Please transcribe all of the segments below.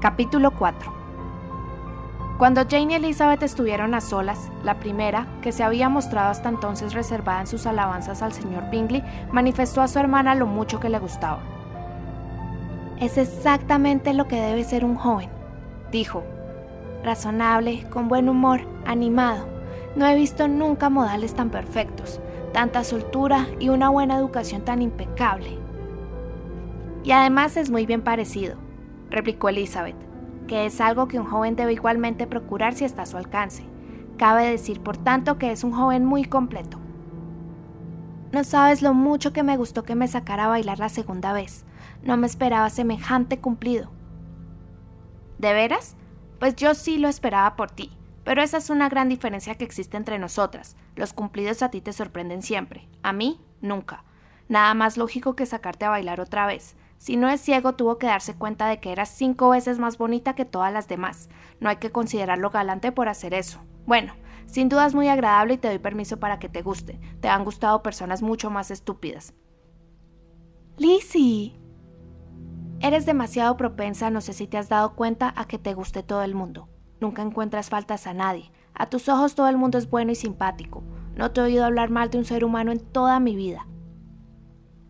Capítulo 4 Cuando Jane y Elizabeth estuvieron a solas, la primera, que se había mostrado hasta entonces reservada en sus alabanzas al señor Bingley, manifestó a su hermana lo mucho que le gustaba. Es exactamente lo que debe ser un joven, dijo. Razonable, con buen humor, animado. No he visto nunca modales tan perfectos, tanta soltura y una buena educación tan impecable. Y además es muy bien parecido, replicó Elizabeth, que es algo que un joven debe igualmente procurar si está a su alcance. Cabe decir, por tanto, que es un joven muy completo. No sabes lo mucho que me gustó que me sacara a bailar la segunda vez. No me esperaba semejante cumplido. ¿De veras? Pues yo sí lo esperaba por ti. Pero esa es una gran diferencia que existe entre nosotras. Los cumplidos a ti te sorprenden siempre. A mí, nunca. Nada más lógico que sacarte a bailar otra vez. Si no es ciego, tuvo que darse cuenta de que eras cinco veces más bonita que todas las demás. No hay que considerarlo galante por hacer eso. Bueno, sin duda es muy agradable y te doy permiso para que te guste. Te han gustado personas mucho más estúpidas. Lizzie. Eres demasiado propensa, no sé si te has dado cuenta, a que te guste todo el mundo. Nunca encuentras faltas a nadie. A tus ojos todo el mundo es bueno y simpático. No te he oído hablar mal de un ser humano en toda mi vida.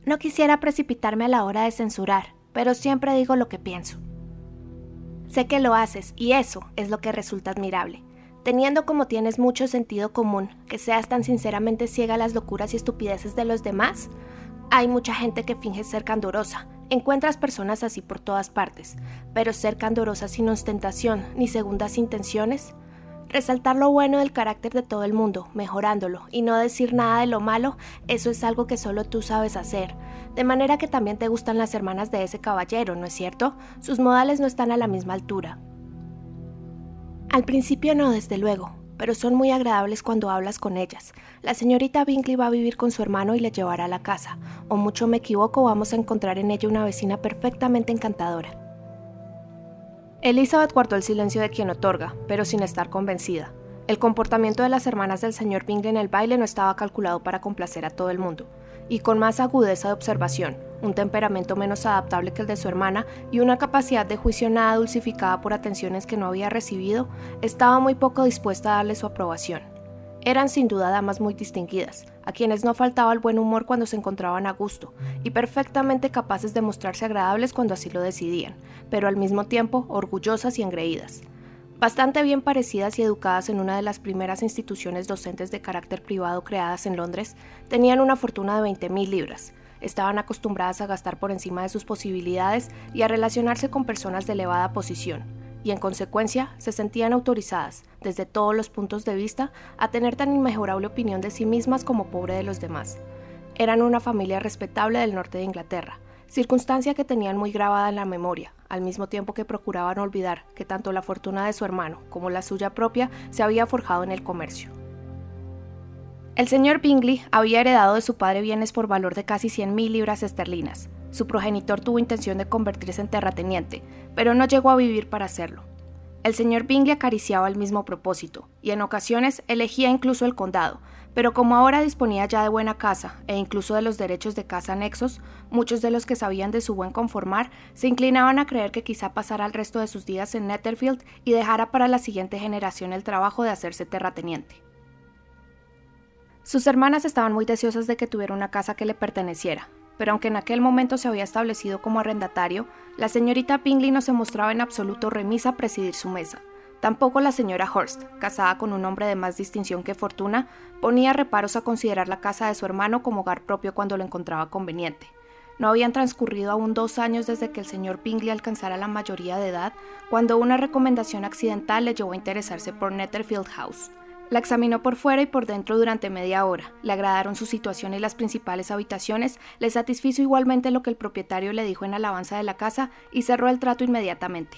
No quisiera precipitarme a la hora de censurar, pero siempre digo lo que pienso. Sé que lo haces y eso es lo que resulta admirable. Teniendo como tienes mucho sentido común, que seas tan sinceramente ciega a las locuras y estupideces de los demás, hay mucha gente que finge ser candorosa. Encuentras personas así por todas partes, pero ser candorosa sin ostentación ni segundas intenciones Resaltar lo bueno del carácter de todo el mundo, mejorándolo, y no decir nada de lo malo, eso es algo que solo tú sabes hacer. De manera que también te gustan las hermanas de ese caballero, ¿no es cierto? Sus modales no están a la misma altura. Al principio no, desde luego, pero son muy agradables cuando hablas con ellas. La señorita Bingley va a vivir con su hermano y le llevará a la casa, o mucho me equivoco, vamos a encontrar en ella una vecina perfectamente encantadora. Elizabeth guardó el silencio de quien otorga, pero sin estar convencida. El comportamiento de las hermanas del señor Bingley en el baile no estaba calculado para complacer a todo el mundo, y con más agudeza de observación, un temperamento menos adaptable que el de su hermana y una capacidad de juicio nada dulcificada por atenciones que no había recibido, estaba muy poco dispuesta a darle su aprobación. Eran sin duda damas muy distinguidas, a quienes no faltaba el buen humor cuando se encontraban a gusto, y perfectamente capaces de mostrarse agradables cuando así lo decidían, pero al mismo tiempo orgullosas y engreídas. Bastante bien parecidas y educadas en una de las primeras instituciones docentes de carácter privado creadas en Londres, tenían una fortuna de 20.000 libras, estaban acostumbradas a gastar por encima de sus posibilidades y a relacionarse con personas de elevada posición, y en consecuencia se sentían autorizadas, desde todos los puntos de vista, a tener tan inmejorable opinión de sí mismas como pobre de los demás. Eran una familia respetable del norte de Inglaterra, circunstancia que tenían muy grabada en la memoria, al mismo tiempo que procuraban olvidar que tanto la fortuna de su hermano como la suya propia se había forjado en el comercio. El señor Bingley había heredado de su padre bienes por valor de casi 100.000 libras esterlinas, su progenitor tuvo intención de convertirse en terrateniente, pero no llegó a vivir para hacerlo. El señor Bingley acariciaba el mismo propósito, y en ocasiones elegía incluso el condado, pero como ahora disponía ya de buena casa e incluso de los derechos de casa anexos, muchos de los que sabían de su buen conformar se inclinaban a creer que quizá pasara el resto de sus días en Netherfield y dejara para la siguiente generación el trabajo de hacerse terrateniente. Sus hermanas estaban muy deseosas de que tuviera una casa que le perteneciera, pero aunque en aquel momento se había establecido como arrendatario, la señorita Bingley no se mostraba en absoluto remisa a presidir su mesa. Tampoco la señora Hurst, casada con un hombre de más distinción que fortuna, ponía reparos a considerar la casa de su hermano como hogar propio cuando lo encontraba conveniente. No habían transcurrido aún dos años desde que el señor Bingley alcanzara la mayoría de edad, cuando una recomendación accidental le llevó a interesarse por Netherfield House. La examinó por fuera y por dentro durante media hora. Le agradaron su situación y las principales habitaciones, le satisfizo igualmente lo que el propietario le dijo en alabanza de la casa y cerró el trato inmediatamente.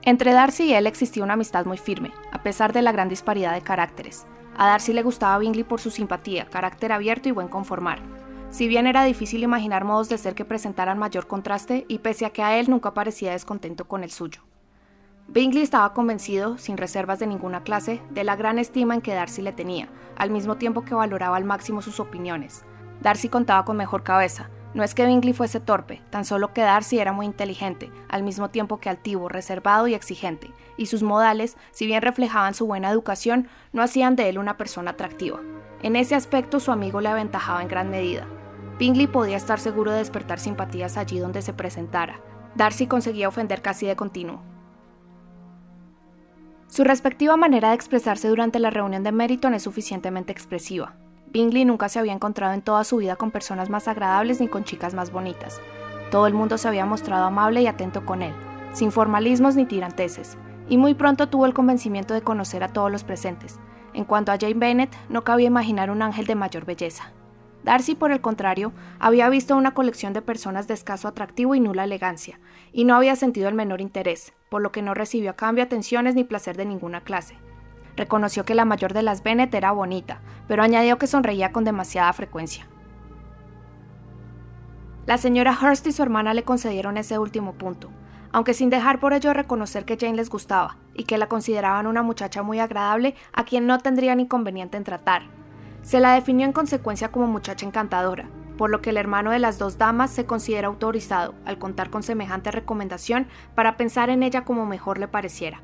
Entre Darcy y él existía una amistad muy firme, a pesar de la gran disparidad de caracteres. A Darcy le gustaba Bingley por su simpatía, carácter abierto y buen conformar. Si bien era difícil imaginar modos de ser que presentaran mayor contraste, y pese a que a él nunca parecía descontento con el suyo. Bingley estaba convencido, sin reservas de ninguna clase, de la gran estima en que Darcy le tenía, al mismo tiempo que valoraba al máximo sus opiniones. Darcy contaba con mejor cabeza, No es que Bingley fuese torpe, tan solo que Darcy era muy inteligente, al mismo tiempo que altivo, reservado y exigente, y sus modales, si bien reflejaban su buena educación, no hacían de él una persona atractiva. En ese aspecto su amigo le aventajaba en gran medida. Bingley podía estar seguro de despertar simpatías allí donde se presentara. Darcy conseguía ofender casi de continuo. Su respectiva manera de expresarse durante la reunión de Meriton es suficientemente expresiva. Bingley nunca se había encontrado en toda su vida con personas más agradables ni con chicas más bonitas. Todo el mundo se había mostrado amable y atento con él, sin formalismos ni tiranteses, y muy pronto tuvo el convencimiento de conocer a todos los presentes. En cuanto a Jane Bennet, no cabía imaginar un ángel de mayor belleza. Darcy, por el contrario, había visto una colección de personas de escaso atractivo y nula elegancia, y no había sentido el menor interés, por lo que no recibió a cambio atenciones ni placer de ninguna clase. Reconoció que la mayor de las Bennet era bonita, pero añadió que sonreía con demasiada frecuencia. La señora Hurst y su hermana le concedieron ese último punto, aunque sin dejar por ello reconocer que Jane les gustaba y que la consideraban una muchacha muy agradable a quien no tendrían inconveniente en tratar. Se la definió en consecuencia como muchacha encantadora, por lo que el hermano de las dos damas se considera autorizado, al contar con semejante recomendación, para pensar en ella como mejor le pareciera.